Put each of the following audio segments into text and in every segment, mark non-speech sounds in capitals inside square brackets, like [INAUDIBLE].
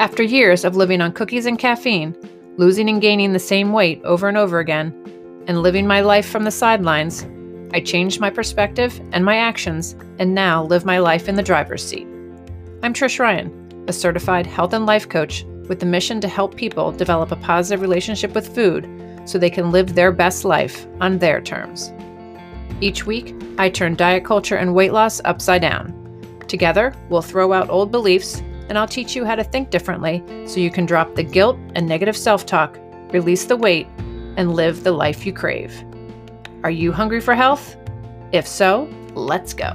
After years of living on cookies and caffeine, losing and gaining the same weight over and over again, and living my life from the sidelines, I changed my perspective and my actions and now live my life in the driver's seat. I'm Trish Ryan, a certified health and life coach with the mission to help people develop a positive relationship with food so they can live their best life on their terms. Each week, I turn diet culture and weight loss upside down. Together, we'll throw out old beliefs and I'll teach you how to think differently so you can drop the guilt and negative self talk, release the weight, and live the life you crave. Are you hungry for health? If so, let's go.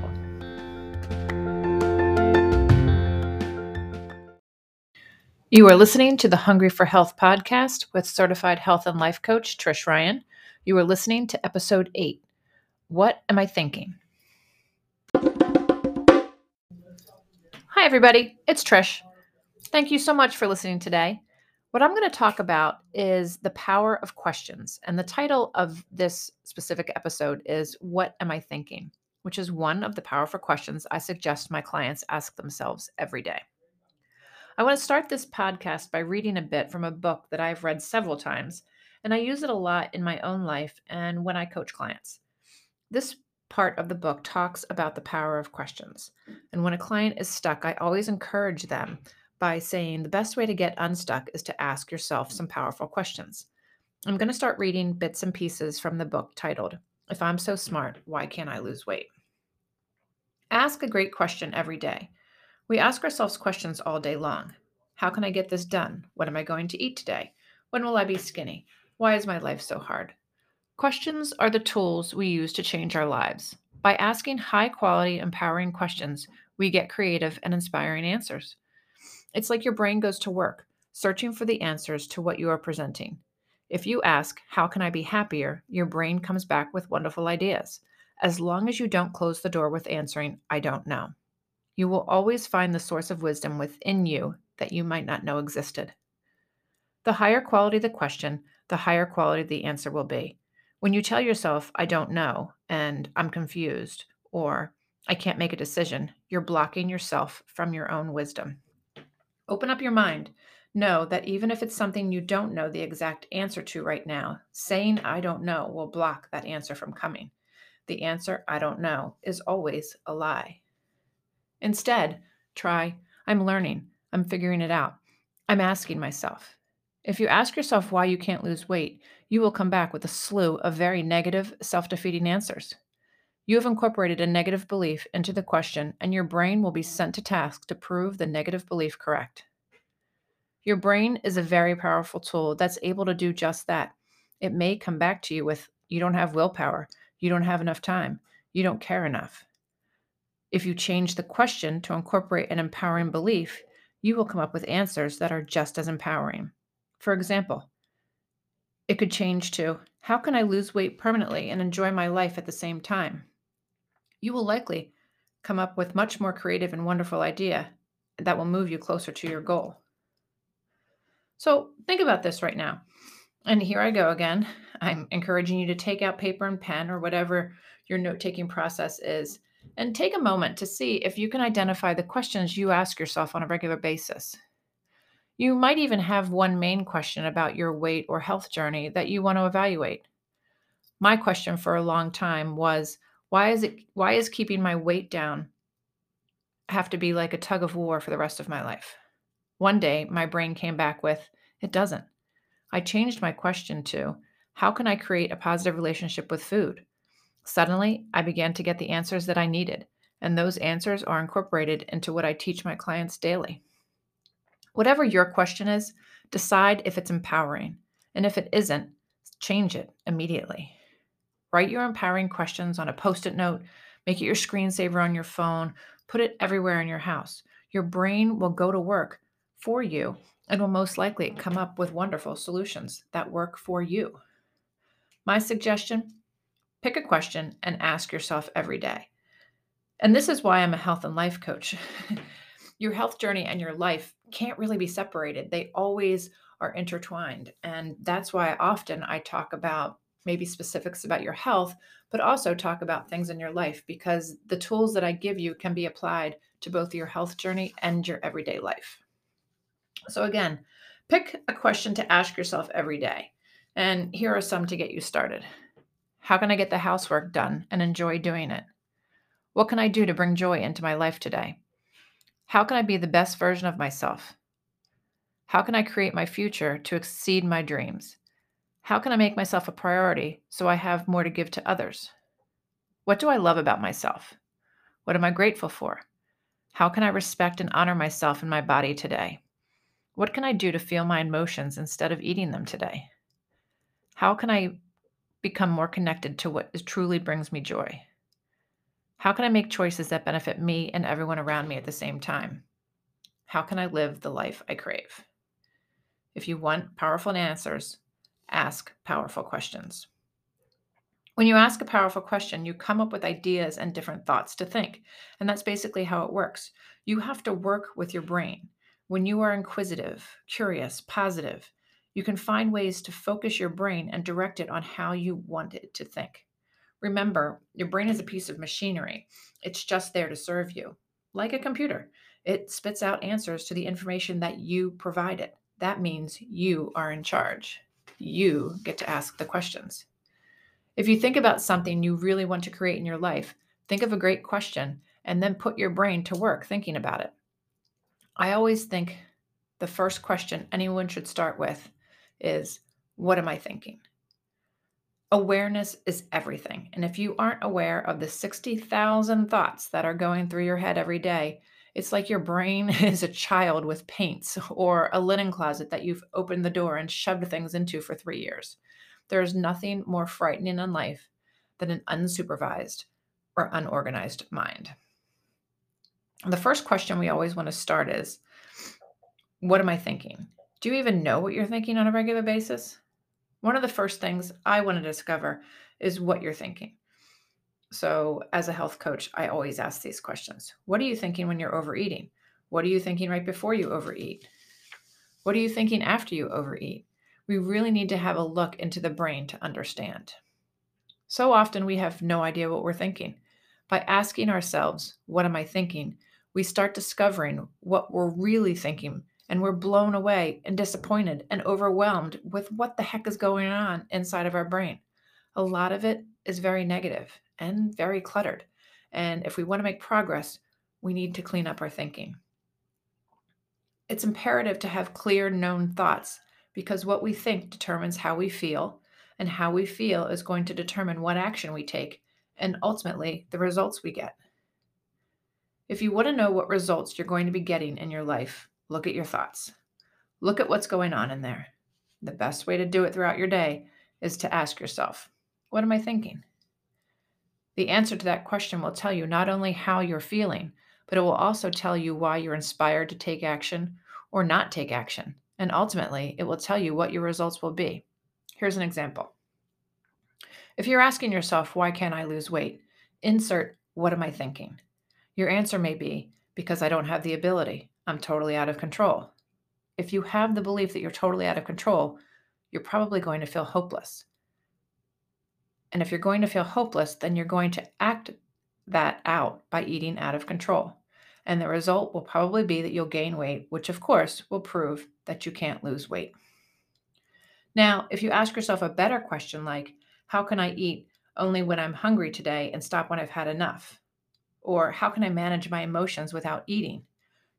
You are listening to the Hungry for Health podcast with certified health and life coach Trish Ryan. You are listening to episode 8 What Am I Thinking? Hi, everybody. It's Trish. Thank you so much for listening today. What I'm going to talk about is the power of questions. And the title of this specific episode is What Am I Thinking? which is one of the powerful questions I suggest my clients ask themselves every day. I want to start this podcast by reading a bit from a book that I've read several times, and I use it a lot in my own life and when I coach clients. This part of the book talks about the power of questions. And when a client is stuck, I always encourage them by saying the best way to get unstuck is to ask yourself some powerful questions. I'm going to start reading bits and pieces from the book titled, If I'm So Smart, Why Can't I Lose Weight? Ask a great question every day. We ask ourselves questions all day long. How can I get this done? What am I going to eat today? When will I be skinny? Why is my life so hard? Questions are the tools we use to change our lives. By asking high quality, empowering questions, we get creative and inspiring answers. It's like your brain goes to work, searching for the answers to what you are presenting. If you ask, How can I be happier? your brain comes back with wonderful ideas, as long as you don't close the door with answering, I don't know. You will always find the source of wisdom within you that you might not know existed. The higher quality the question, the higher quality the answer will be. When you tell yourself, I don't know, and I'm confused, or I can't make a decision, you're blocking yourself from your own wisdom. Open up your mind. Know that even if it's something you don't know the exact answer to right now, saying I don't know will block that answer from coming. The answer, I don't know, is always a lie. Instead, try, I'm learning, I'm figuring it out, I'm asking myself. If you ask yourself why you can't lose weight, you will come back with a slew of very negative, self defeating answers. You have incorporated a negative belief into the question, and your brain will be sent to task to prove the negative belief correct. Your brain is a very powerful tool that's able to do just that. It may come back to you with, You don't have willpower, you don't have enough time, you don't care enough. If you change the question to incorporate an empowering belief, you will come up with answers that are just as empowering. For example, it could change to How can I lose weight permanently and enjoy my life at the same time? You will likely come up with much more creative and wonderful idea that will move you closer to your goal. So think about this right now. And here I go again. I'm encouraging you to take out paper and pen or whatever your note taking process is and take a moment to see if you can identify the questions you ask yourself on a regular basis. You might even have one main question about your weight or health journey that you want to evaluate. My question for a long time was why is it why is keeping my weight down have to be like a tug of war for the rest of my life? One day my brain came back with it doesn't. I changed my question to how can I create a positive relationship with food? Suddenly, I began to get the answers that I needed, and those answers are incorporated into what I teach my clients daily. Whatever your question is, decide if it's empowering. And if it isn't, change it immediately. Write your empowering questions on a post it note, make it your screensaver on your phone, put it everywhere in your house. Your brain will go to work for you and will most likely come up with wonderful solutions that work for you. My suggestion pick a question and ask yourself every day. And this is why I'm a health and life coach. [LAUGHS] your health journey and your life can't really be separated. They always are intertwined. And that's why often I talk about maybe specifics about your health, but also talk about things in your life because the tools that I give you can be applied to both your health journey and your everyday life. So, again, pick a question to ask yourself every day. And here are some to get you started How can I get the housework done and enjoy doing it? What can I do to bring joy into my life today? How can I be the best version of myself? How can I create my future to exceed my dreams? How can I make myself a priority so I have more to give to others? What do I love about myself? What am I grateful for? How can I respect and honor myself and my body today? What can I do to feel my emotions instead of eating them today? How can I become more connected to what truly brings me joy? How can I make choices that benefit me and everyone around me at the same time? How can I live the life I crave? If you want powerful answers, ask powerful questions. When you ask a powerful question, you come up with ideas and different thoughts to think. And that's basically how it works. You have to work with your brain. When you are inquisitive, curious, positive, you can find ways to focus your brain and direct it on how you want it to think. Remember, your brain is a piece of machinery. It's just there to serve you, like a computer. It spits out answers to the information that you provide it. That means you are in charge. You get to ask the questions. If you think about something you really want to create in your life, think of a great question and then put your brain to work thinking about it. I always think the first question anyone should start with is What am I thinking? Awareness is everything. And if you aren't aware of the 60,000 thoughts that are going through your head every day, it's like your brain [LAUGHS] is a child with paints [LAUGHS] or a linen closet that you've opened the door and shoved things into for three years. There is nothing more frightening in life than an unsupervised or unorganized mind. The first question we always want to start is What am I thinking? Do you even know what you're thinking on a regular basis? One of the first things I want to discover is what you're thinking. So, as a health coach, I always ask these questions What are you thinking when you're overeating? What are you thinking right before you overeat? What are you thinking after you overeat? We really need to have a look into the brain to understand. So often we have no idea what we're thinking. By asking ourselves, What am I thinking? we start discovering what we're really thinking, and we're blown away and disappointed and overwhelmed with what the heck is going on inside of our brain. A lot of it is very negative and very cluttered. And if we want to make progress, we need to clean up our thinking. It's imperative to have clear, known thoughts because what we think determines how we feel, and how we feel is going to determine what action we take and ultimately the results we get. If you want to know what results you're going to be getting in your life, look at your thoughts. Look at what's going on in there. The best way to do it throughout your day is to ask yourself, What am I thinking? The answer to that question will tell you not only how you're feeling, but it will also tell you why you're inspired to take action or not take action. And ultimately, it will tell you what your results will be. Here's an example. If you're asking yourself, Why can't I lose weight? insert, What am I thinking? Your answer may be because I don't have the ability. I'm totally out of control. If you have the belief that you're totally out of control, you're probably going to feel hopeless. And if you're going to feel hopeless, then you're going to act that out by eating out of control. And the result will probably be that you'll gain weight, which of course will prove that you can't lose weight. Now, if you ask yourself a better question like, How can I eat only when I'm hungry today and stop when I've had enough? Or how can I manage my emotions without eating?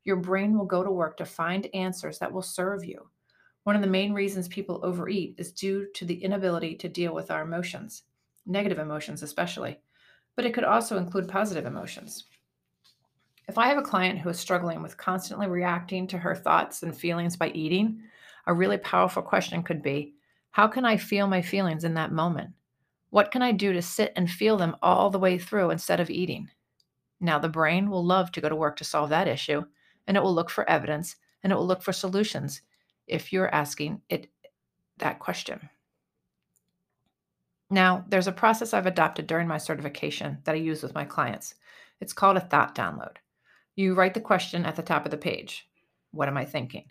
Your brain will go to work to find answers that will serve you. One of the main reasons people overeat is due to the inability to deal with our emotions, negative emotions especially, but it could also include positive emotions. If I have a client who is struggling with constantly reacting to her thoughts and feelings by eating, a really powerful question could be How can I feel my feelings in that moment? What can I do to sit and feel them all the way through instead of eating? Now, the brain will love to go to work to solve that issue, and it will look for evidence and it will look for solutions if you're asking it that question. Now, there's a process I've adopted during my certification that I use with my clients. It's called a thought download. You write the question at the top of the page What am I thinking?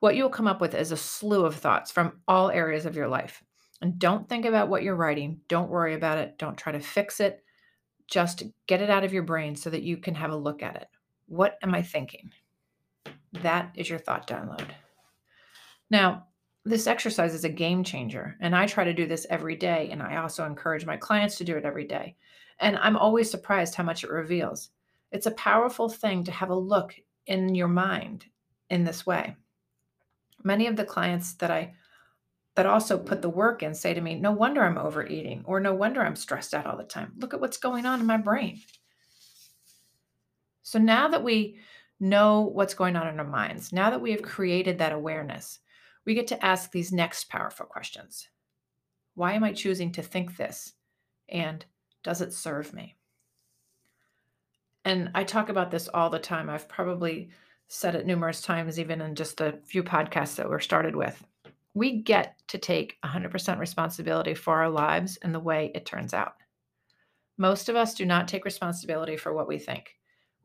What you'll come up with is a slew of thoughts from all areas of your life. And don't think about what you're writing. Don't worry about it. Don't try to fix it. Just get it out of your brain so that you can have a look at it. What am I thinking? That is your thought download. Now, this exercise is a game changer, and I try to do this every day, and I also encourage my clients to do it every day. And I'm always surprised how much it reveals. It's a powerful thing to have a look in your mind in this way. Many of the clients that I that also put the work in say to me, No wonder I'm overeating, or no wonder I'm stressed out all the time. Look at what's going on in my brain. So now that we know what's going on in our minds, now that we have created that awareness, we get to ask these next powerful questions Why am I choosing to think this? And does it serve me? And I talk about this all the time. I've probably said it numerous times, even in just the few podcasts that we're started with we get to take 100% responsibility for our lives and the way it turns out. Most of us do not take responsibility for what we think.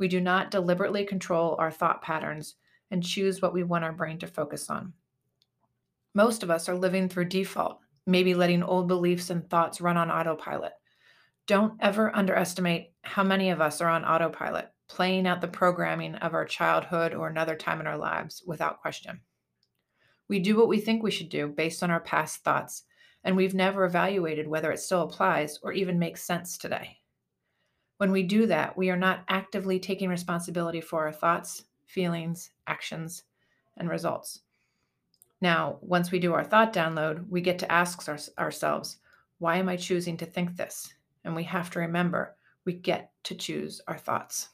We do not deliberately control our thought patterns and choose what we want our brain to focus on. Most of us are living through default, maybe letting old beliefs and thoughts run on autopilot. Don't ever underestimate how many of us are on autopilot, playing out the programming of our childhood or another time in our lives without question. We do what we think we should do based on our past thoughts, and we've never evaluated whether it still applies or even makes sense today. When we do that, we are not actively taking responsibility for our thoughts, feelings, actions, and results. Now, once we do our thought download, we get to ask our, ourselves, why am I choosing to think this? And we have to remember we get to choose our thoughts.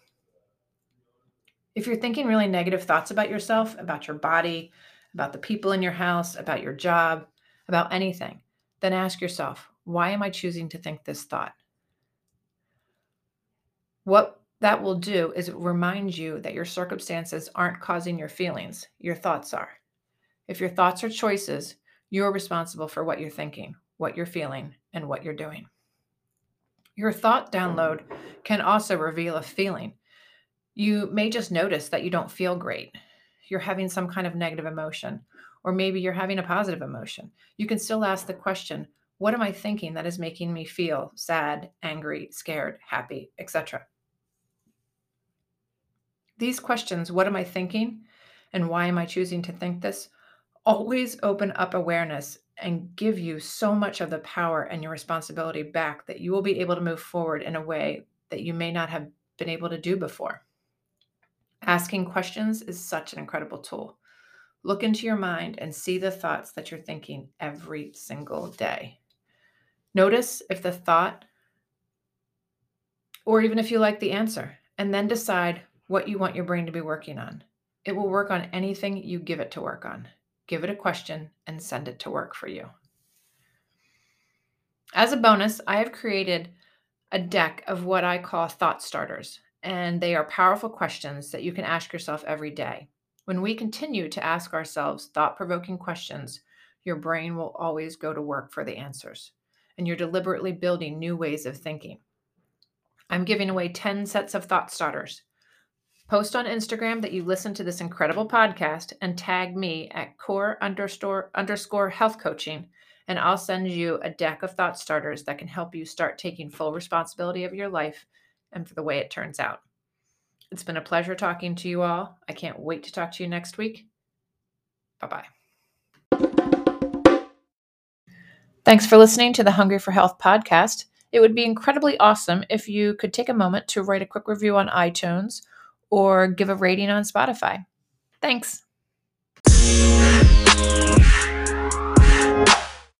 If you're thinking really negative thoughts about yourself, about your body, about the people in your house, about your job, about anything, then ask yourself, why am I choosing to think this thought? What that will do is remind you that your circumstances aren't causing your feelings, your thoughts are. If your thoughts are choices, you're responsible for what you're thinking, what you're feeling, and what you're doing. Your thought hmm. download can also reveal a feeling. You may just notice that you don't feel great you're having some kind of negative emotion, or maybe you're having a positive emotion, you can still ask the question, what am I thinking that is making me feel sad, angry, scared, happy, etc.? These questions, what am I thinking and why am I choosing to think this, always open up awareness and give you so much of the power and your responsibility back that you will be able to move forward in a way that you may not have been able to do before. Asking questions is such an incredible tool. Look into your mind and see the thoughts that you're thinking every single day. Notice if the thought, or even if you like the answer, and then decide what you want your brain to be working on. It will work on anything you give it to work on. Give it a question and send it to work for you. As a bonus, I have created a deck of what I call thought starters and they are powerful questions that you can ask yourself every day. When we continue to ask ourselves thought provoking questions, your brain will always go to work for the answers, and you're deliberately building new ways of thinking. I'm giving away 10 sets of thought starters. Post on Instagram that you listen to this incredible podcast and tag me at core underscore, underscore health coaching, and I'll send you a deck of thought starters that can help you start taking full responsibility of your life and for the way it turns out. It's been a pleasure talking to you all. I can't wait to talk to you next week. Bye bye. Thanks for listening to the Hungry for Health podcast. It would be incredibly awesome if you could take a moment to write a quick review on iTunes or give a rating on Spotify. Thanks.